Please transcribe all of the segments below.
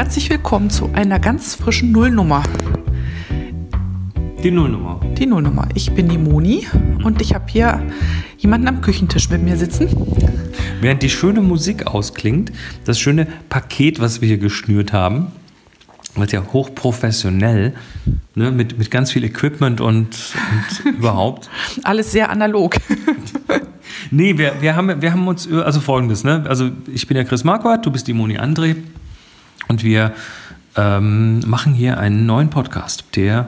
Herzlich willkommen zu einer ganz frischen Nullnummer. Die Nullnummer. Die Nullnummer. Ich bin die Moni und ich habe hier jemanden am Küchentisch mit mir sitzen. Während die schöne Musik ausklingt, das schöne Paket, was wir hier geschnürt haben, wird ja hochprofessionell, ne, mit, mit ganz viel Equipment und, und überhaupt. Alles sehr analog. nee, wir, wir, haben, wir haben uns, also folgendes, ne? Also ich bin ja Chris Marquardt, du bist die Moni André und wir ähm, machen hier einen neuen Podcast, der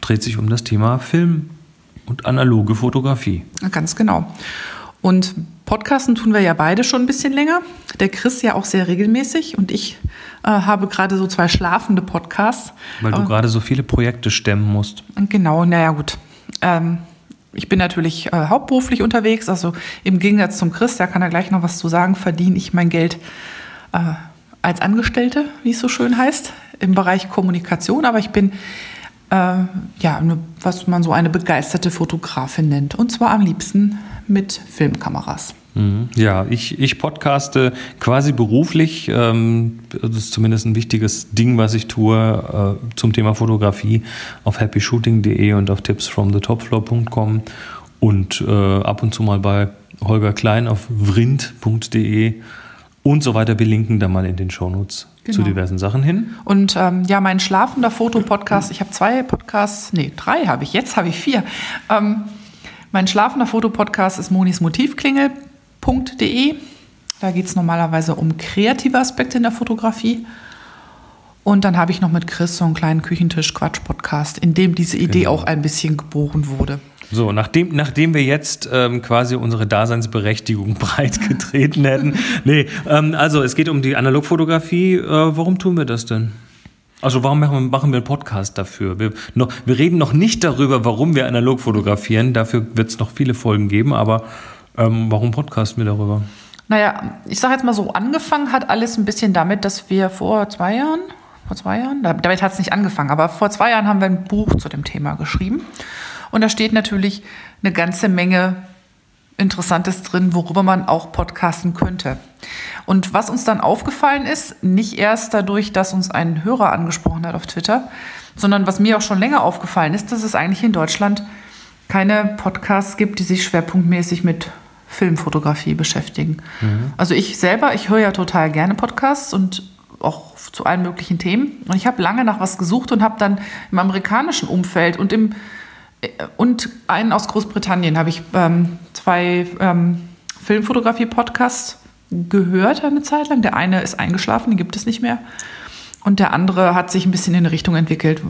dreht sich um das Thema Film und analoge Fotografie. Ganz genau. Und Podcasten tun wir ja beide schon ein bisschen länger. Der Chris ja auch sehr regelmäßig und ich äh, habe gerade so zwei schlafende Podcasts. Weil du gerade so viele Projekte stemmen musst. Genau, naja gut. Ähm, ich bin natürlich äh, hauptberuflich unterwegs, also im Gegensatz zum Chris, da kann er gleich noch was zu sagen, verdiene ich mein Geld äh, als Angestellte, wie es so schön heißt, im Bereich Kommunikation, aber ich bin äh, ja, eine, was man so eine begeisterte Fotografin nennt. Und zwar am liebsten mit Filmkameras. Mhm. Ja, ich, ich podcaste quasi beruflich. Ähm, das ist zumindest ein wichtiges Ding, was ich tue äh, zum Thema Fotografie auf happyshooting.de und auf tipsfromthetopfloor.com und äh, ab und zu mal bei Holger Klein auf vrind.de und so weiter belinken da mal in den Shownotes genau. zu diversen Sachen hin. Und ähm, ja, mein schlafender Fotopodcast, ich habe zwei Podcasts, nee, drei habe ich, jetzt habe ich vier. Ähm, mein schlafender Fotopodcast ist monismotivklingel.de. Da geht es normalerweise um kreative Aspekte in der Fotografie. Und dann habe ich noch mit Chris so einen kleinen Küchentisch-Quatsch-Podcast, in dem diese Idee genau. auch ein bisschen geboren wurde. So, nachdem, nachdem wir jetzt ähm, quasi unsere Daseinsberechtigung breit getreten hätten. Nee, ähm, also es geht um die Analogfotografie. Äh, warum tun wir das denn? Also warum machen wir, machen wir einen Podcast dafür? Wir, noch, wir reden noch nicht darüber, warum wir analog fotografieren. Dafür wird es noch viele Folgen geben. Aber ähm, warum podcasten wir darüber? Naja, ich sage jetzt mal so, angefangen hat alles ein bisschen damit, dass wir vor zwei Jahren, vor zwei Jahren, damit hat es nicht angefangen, aber vor zwei Jahren haben wir ein Buch zu dem Thema geschrieben. Und da steht natürlich eine ganze Menge Interessantes drin, worüber man auch podcasten könnte. Und was uns dann aufgefallen ist, nicht erst dadurch, dass uns ein Hörer angesprochen hat auf Twitter, sondern was mir auch schon länger aufgefallen ist, dass es eigentlich in Deutschland keine Podcasts gibt, die sich schwerpunktmäßig mit Filmfotografie beschäftigen. Mhm. Also ich selber, ich höre ja total gerne Podcasts und auch zu allen möglichen Themen. Und ich habe lange nach was gesucht und habe dann im amerikanischen Umfeld und im und einen aus Großbritannien habe ich ähm, zwei ähm, Filmfotografie-Podcasts gehört eine Zeit lang. Der eine ist eingeschlafen, den gibt es nicht mehr. Und der andere hat sich ein bisschen in eine Richtung entwickelt,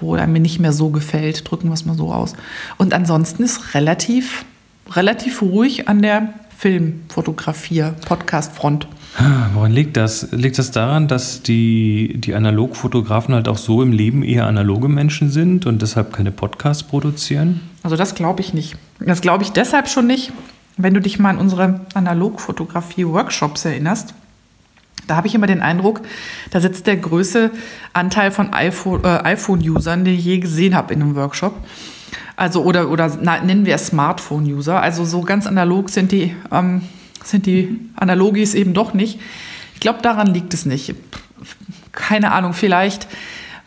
wo er mir nicht mehr so gefällt. Drücken wir es mal so aus. Und ansonsten ist relativ, relativ ruhig an der Filmfotografie-Podcast-Front. Woran liegt das? Liegt das daran, dass die, die Analogfotografen halt auch so im Leben eher analoge Menschen sind und deshalb keine Podcasts produzieren? Also das glaube ich nicht. Das glaube ich deshalb schon nicht, wenn du dich mal an unsere Analogfotografie-Workshops erinnerst. Da habe ich immer den Eindruck, da sitzt der größte Anteil von äh, iPhone-Usern, den ich je gesehen habe in einem Workshop. Also oder, oder nennen wir es Smartphone-User. Also so ganz analog sind die ähm, sind die Analogis eben doch nicht. Ich glaube, daran liegt es nicht. Keine Ahnung, vielleicht,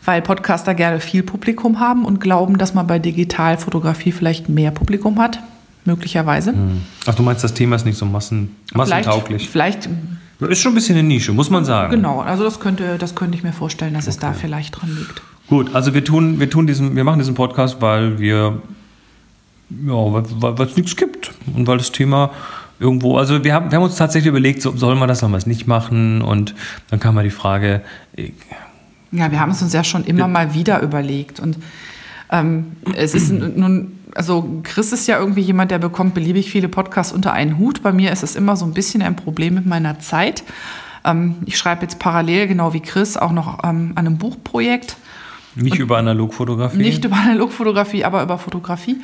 weil Podcaster gerne viel Publikum haben und glauben, dass man bei Digitalfotografie vielleicht mehr Publikum hat. Möglicherweise. Hm. Ach, du meinst, das Thema ist nicht so massen, massentauglich? Vielleicht, vielleicht. Ist schon ein bisschen eine Nische, muss man sagen. Genau, also das könnte, das könnte ich mir vorstellen, dass okay. es da vielleicht dran liegt. Gut, also wir tun, wir tun diesen, wir machen diesen Podcast, weil wir ja, weil es nichts gibt und weil das Thema irgendwo, also wir haben, wir haben uns tatsächlich überlegt, so, sollen wir das, sollen wir es nicht machen? Und dann kam mal die Frage. Ja, wir haben es uns ja schon immer mal wieder überlegt. Und ähm, es ist nun, also Chris ist ja irgendwie jemand, der bekommt beliebig viele Podcasts unter einen Hut. Bei mir ist es immer so ein bisschen ein Problem mit meiner Zeit. Ähm, ich schreibe jetzt parallel, genau wie Chris, auch noch ähm, an einem Buchprojekt. Nicht Und über Analogfotografie? Nicht über Analogfotografie, aber über Fotografie.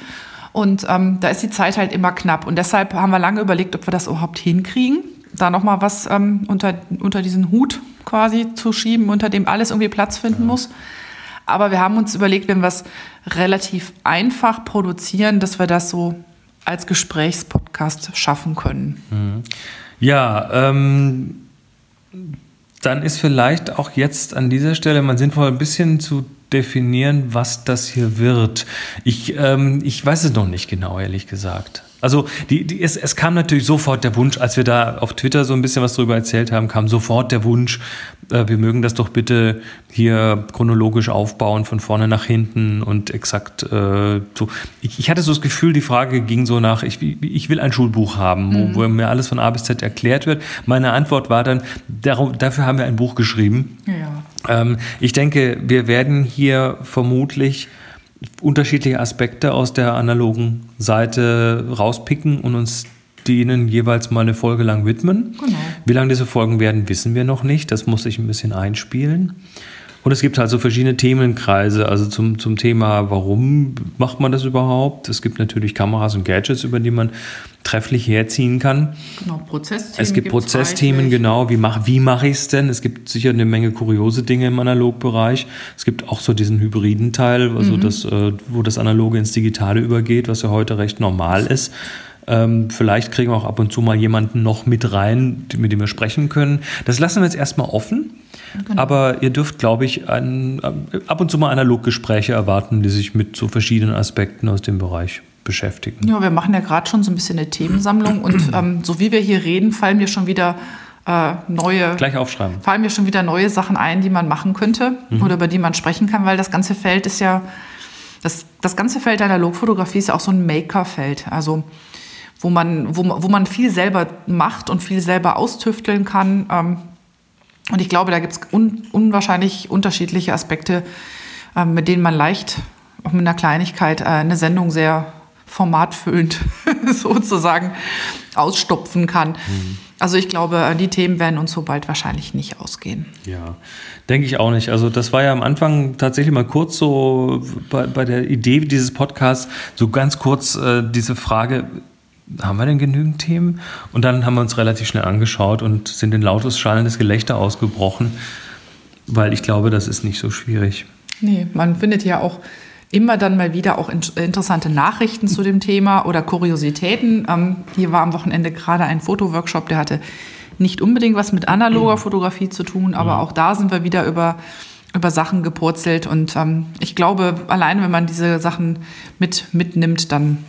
Und ähm, da ist die Zeit halt immer knapp. Und deshalb haben wir lange überlegt, ob wir das überhaupt hinkriegen, da nochmal was ähm, unter, unter diesen Hut quasi zu schieben, unter dem alles irgendwie Platz finden ja. muss. Aber wir haben uns überlegt, wenn wir es relativ einfach produzieren, dass wir das so als Gesprächspodcast schaffen können. Mhm. Ja, ähm, dann ist vielleicht auch jetzt an dieser Stelle mal sinnvoll, ein bisschen zu definieren, was das hier wird. Ich, ähm, ich weiß es noch nicht genau, ehrlich gesagt. Also die, die, es, es kam natürlich sofort der Wunsch, als wir da auf Twitter so ein bisschen was darüber erzählt haben, kam sofort der Wunsch, äh, wir mögen das doch bitte hier chronologisch aufbauen, von vorne nach hinten und exakt äh, so. Ich, ich hatte so das Gefühl, die Frage ging so nach, ich, ich will ein Schulbuch haben, mhm. wo, wo, mir alles von A bis Z erklärt wird. Meine Antwort war dann, darum, dafür haben wir ein Buch geschrieben. Ja. Ähm, ich denke, wir werden hier vermutlich unterschiedliche Aspekte aus der analogen Seite rauspicken und uns denen jeweils mal eine Folge lang widmen. Genau. Wie lang diese Folgen werden, wissen wir noch nicht. Das muss sich ein bisschen einspielen. Und es gibt halt so verschiedene Themenkreise, also zum, zum Thema, warum macht man das überhaupt? Es gibt natürlich Kameras und Gadgets, über die man trefflich herziehen kann. Genau, Prozessthemen. Es gibt Prozessthemen, genau. Wie mache wie mach ich es denn? Es gibt sicher eine Menge kuriose Dinge im Analogbereich. Es gibt auch so diesen hybriden Teil, also mhm. das, äh, wo das Analoge ins Digitale übergeht, was ja heute recht normal ist. Ähm, vielleicht kriegen wir auch ab und zu mal jemanden noch mit rein, mit dem wir sprechen können. Das lassen wir jetzt erstmal offen. Genau. Aber ihr dürft, glaube ich, ein, ab und zu mal Analog-Gespräche erwarten, die sich mit so verschiedenen Aspekten aus dem Bereich beschäftigen. Ja, wir machen ja gerade schon so ein bisschen eine Themensammlung und ähm, so wie wir hier reden, fallen mir schon wieder äh, neue. Gleich aufschreiben. Fallen mir schon wieder neue Sachen ein, die man machen könnte mhm. oder über die man sprechen kann, weil das ganze Feld ist ja, das, das ganze Feld der Analogfotografie ist ja auch so ein Maker-Feld. Also wo man, wo, wo man viel selber macht und viel selber austüfteln kann. Ähm, und ich glaube, da gibt es un unwahrscheinlich unterschiedliche Aspekte, äh, mit denen man leicht, auch mit einer Kleinigkeit, äh, eine Sendung sehr formatfüllend sozusagen ausstopfen kann. Mhm. Also ich glaube, äh, die Themen werden uns so bald wahrscheinlich nicht ausgehen. Ja, denke ich auch nicht. Also das war ja am Anfang tatsächlich mal kurz so bei, bei der Idee dieses Podcasts, so ganz kurz äh, diese Frage, haben wir denn genügend Themen? Und dann haben wir uns relativ schnell angeschaut und sind in lautes, schallendes Gelächter ausgebrochen, weil ich glaube, das ist nicht so schwierig. Nee, man findet ja auch immer dann mal wieder auch interessante Nachrichten zu dem Thema oder Kuriositäten. Ähm, hier war am Wochenende gerade ein Fotoworkshop, der hatte nicht unbedingt was mit analoger Fotografie zu tun, aber auch da sind wir wieder über über Sachen gepurzelt und ähm, ich glaube, allein wenn man diese Sachen mit mitnimmt, dann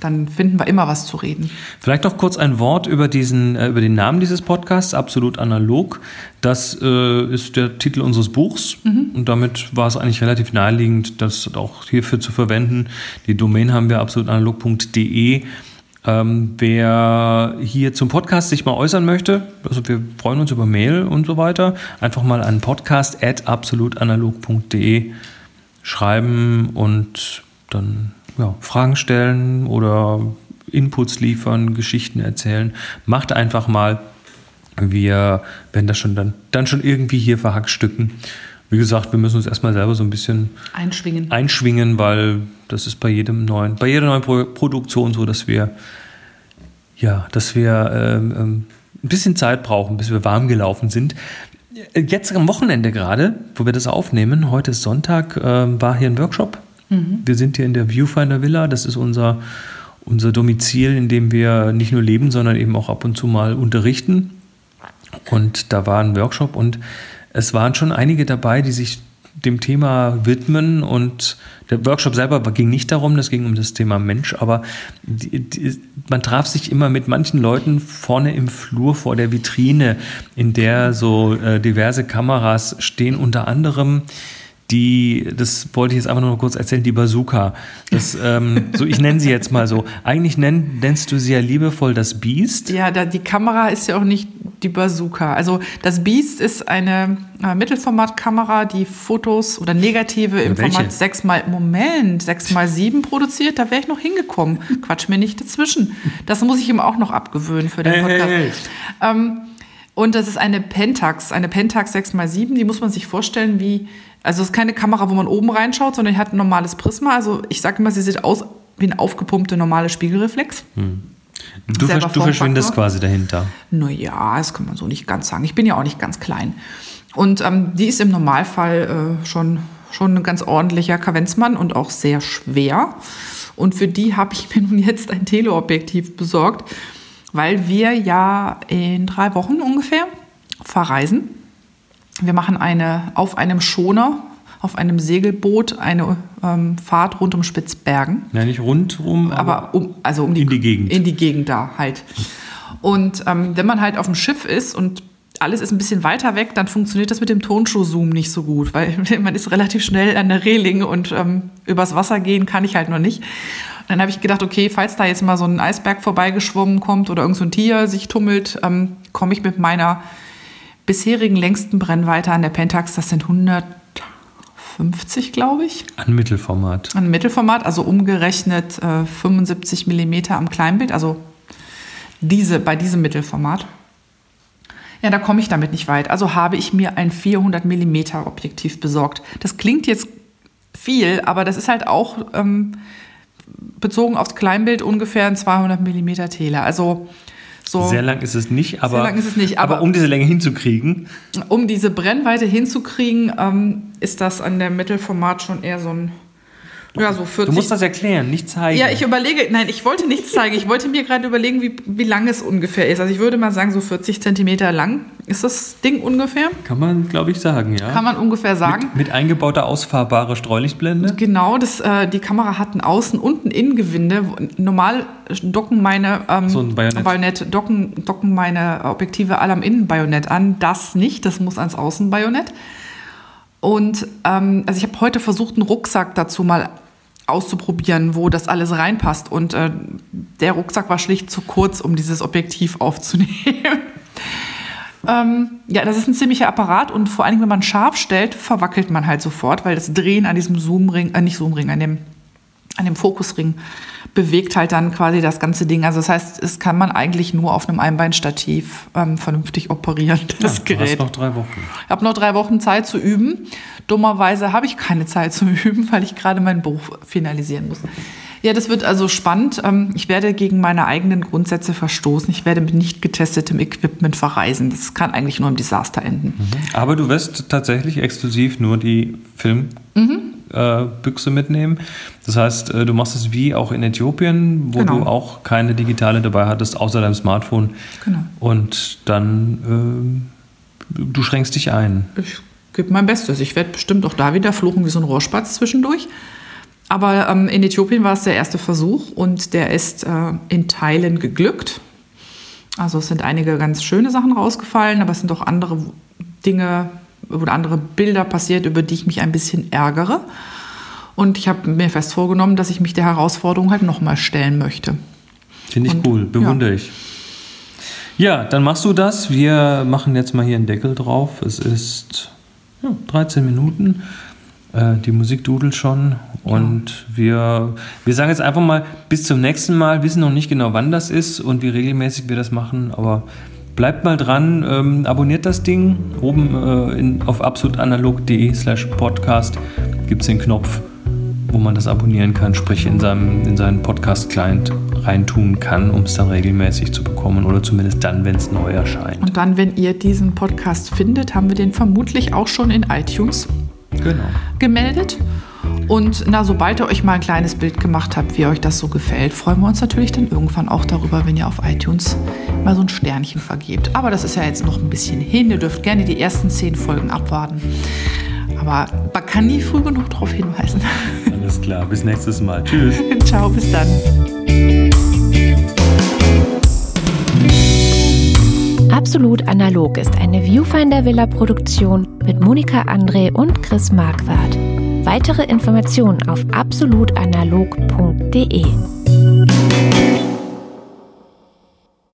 dann finden wir immer was zu reden. Vielleicht noch kurz ein Wort über, diesen, äh, über den Namen dieses Podcasts, Absolut Analog. Das äh, ist der Titel unseres Buchs mhm. und damit war es eigentlich relativ naheliegend, das auch hierfür zu verwenden. Die Domain haben wir absolutanalog.de. Ähm, wer hier zum Podcast sich mal äußern möchte, also wir freuen uns über Mail und so weiter, einfach mal an podcast.absolutanalog.de schreiben und dann ja, Fragen stellen oder Inputs liefern, Geschichten erzählen. Macht einfach mal. Wir werden das schon dann, dann schon irgendwie hier verhackstücken. Wie gesagt, wir müssen uns erstmal selber so ein bisschen einschwingen. einschwingen, weil das ist bei jedem neuen, bei jeder neuen Pro Produktion so, dass wir ja, dass wir ähm, ähm, ein bisschen Zeit brauchen, bis wir warm gelaufen sind. Jetzt am Wochenende gerade, wo wir das aufnehmen, heute ist Sonntag, äh, war hier ein Workshop Mhm. Wir sind hier in der Viewfinder Villa. Das ist unser, unser Domizil, in dem wir nicht nur leben, sondern eben auch ab und zu mal unterrichten. Und da war ein Workshop und es waren schon einige dabei, die sich dem Thema widmen und der Workshop selber ging nicht darum, das ging um das Thema Mensch, aber die, die, man traf sich immer mit manchen Leuten vorne im Flur vor der Vitrine, in der so äh, diverse Kameras stehen, unter anderem die, das wollte ich jetzt einfach nur kurz erzählen, die Bazooka. Das, ähm, so, ich nenne sie jetzt mal so. Eigentlich nenn, nennst du sie ja liebevoll das Beast. Ja, da, die Kamera ist ja auch nicht die Bazooka. Also das Beast ist eine äh, Mittelformatkamera, die Fotos oder Negative im Welche? Format 6 mal Moment, 6 mal 7 produziert. Da wäre ich noch hingekommen. Quatsch mir nicht dazwischen. Das muss ich ihm auch noch abgewöhnen für den Podcast. Hey, hey, hey. Ähm, und das ist eine Pentax, eine Pentax 6x7, die muss man sich vorstellen wie also es ist keine Kamera, wo man oben reinschaut, sondern die hat ein normales Prisma. Also ich sage immer, sie sieht aus wie eine aufgepumpte normale Spiegelreflex. Hm. Du, ver du verschwindest quasi dahinter. Naja, das kann man so nicht ganz sagen. Ich bin ja auch nicht ganz klein. Und ähm, die ist im Normalfall äh, schon, schon ein ganz ordentlicher Kavenzmann und auch sehr schwer. Und für die habe ich mir nun jetzt ein Teleobjektiv besorgt, weil wir ja in drei Wochen ungefähr verreisen wir machen eine auf einem Schoner, auf einem Segelboot eine ähm, Fahrt rund um Spitzbergen. Ja, nicht rundum, aber um, also um die, in die Gegend. In die Gegend da halt. Und ähm, wenn man halt auf dem Schiff ist und alles ist ein bisschen weiter weg, dann funktioniert das mit dem Tonschuh-Zoom nicht so gut, weil man ist relativ schnell an der Reling und ähm, übers Wasser gehen kann ich halt noch nicht. Dann habe ich gedacht, okay, falls da jetzt mal so ein Eisberg vorbeigeschwommen kommt oder irgend so ein Tier sich tummelt, ähm, komme ich mit meiner bisherigen längsten Brennweite an der Pentax, das sind 150, glaube ich. An Mittelformat. An Mittelformat, also umgerechnet äh, 75 Millimeter am Kleinbild, also diese, bei diesem Mittelformat. Ja, da komme ich damit nicht weit. Also habe ich mir ein 400 Millimeter Objektiv besorgt. Das klingt jetzt viel, aber das ist halt auch ähm, bezogen aufs Kleinbild ungefähr ein 200 Millimeter Tele. Also so, sehr lang ist es nicht, aber, es nicht, aber, aber um diese Länge hinzukriegen. Um diese Brennweite hinzukriegen, ähm, ist das an der Mittelformat schon eher so ein ja, so 40. Du musst das erklären, nicht zeigen. Ja, ich überlege, nein, ich wollte nichts zeigen. Ich wollte mir gerade überlegen, wie, wie lang es ungefähr ist. Also ich würde mal sagen, so 40 Zentimeter lang ist das Ding ungefähr. Kann man, glaube ich, sagen, ja. Kann man ungefähr sagen. Mit, mit eingebauter ausfahrbare Streulichtblende? Genau, das, äh, die Kamera hat ein Außen- und ein Innengewinde. Normal docken meine ähm, so ein Bajonett. Bajonett, docken, docken meine Objektive alle am Innenbajonett an. Das nicht, das muss ans Außenbajonett. Und ähm, also ich habe heute versucht, einen Rucksack dazu mal auszuprobieren, wo das alles reinpasst. Und äh, der Rucksack war schlicht zu kurz, um dieses Objektiv aufzunehmen. ähm, ja, das ist ein ziemlicher Apparat und vor allem, wenn man scharf stellt, verwackelt man halt sofort, weil das Drehen an diesem Zoomring, äh, nicht Zoomring, an dem, an dem Fokusring bewegt halt dann quasi das ganze Ding. Also das heißt, es kann man eigentlich nur auf einem Einbeinstativ ähm, vernünftig operieren, das ja, Gerät. Du hast noch drei Wochen. Ich habe noch drei Wochen Zeit zu üben. Dummerweise habe ich keine Zeit zum Üben, weil ich gerade meinen Beruf finalisieren muss. Ja, das wird also spannend. Ähm, ich werde gegen meine eigenen Grundsätze verstoßen. Ich werde mit nicht getestetem Equipment verreisen. Das kann eigentlich nur im Desaster enden. Mhm. Aber du wirst tatsächlich exklusiv nur die Filmbüchse mhm. Mitnehmen. Das heißt, äh, du machst es wie auch in Äthiopien, wo genau. du auch keine digitale dabei hattest, außer deinem Smartphone. Genau. Und dann, äh, du schränkst dich ein. Ich gebe mein Bestes. Ich werde bestimmt auch da wieder fluchen wie so ein Rohrspatz zwischendurch. Aber ähm, in Äthiopien war es der erste Versuch und der ist äh, in Teilen geglückt. Also es sind einige ganz schöne Sachen rausgefallen, aber es sind auch andere Dinge oder andere Bilder passiert, über die ich mich ein bisschen ärgere. Und ich habe mir fest vorgenommen, dass ich mich der Herausforderung halt nochmal stellen möchte. Finde ich und, cool, bewundere ja. ich. Ja, dann machst du das. Wir machen jetzt mal hier einen Deckel drauf. Es ist ja, 13 Minuten. Äh, die Musik dudelt schon. Und ja. wir, wir sagen jetzt einfach mal bis zum nächsten Mal, wissen noch nicht genau, wann das ist und wie regelmäßig wir das machen, aber bleibt mal dran, ähm, abonniert das Ding. Oben äh, in, auf absolutanalog.de slash podcast gibt es den Knopf, wo man das abonnieren kann, sprich in, seinem, in seinen Podcast-Client reintun kann, um es dann regelmäßig zu bekommen oder zumindest dann, wenn es neu erscheint. Und dann, wenn ihr diesen Podcast findet, haben wir den vermutlich auch schon in iTunes genau. gemeldet. Und na, sobald ihr euch mal ein kleines Bild gemacht habt, wie euch das so gefällt, freuen wir uns natürlich dann irgendwann auch darüber, wenn ihr auf iTunes mal so ein Sternchen vergebt. Aber das ist ja jetzt noch ein bisschen hin. Ihr dürft gerne die ersten zehn Folgen abwarten. Aber man kann nie früh genug darauf hinweisen. Alles klar, bis nächstes Mal. Tschüss. Ciao, bis dann. Absolut Analog ist eine Viewfinder Villa Produktion mit Monika André und Chris Marquardt. Weitere Informationen auf absolutanalog.de.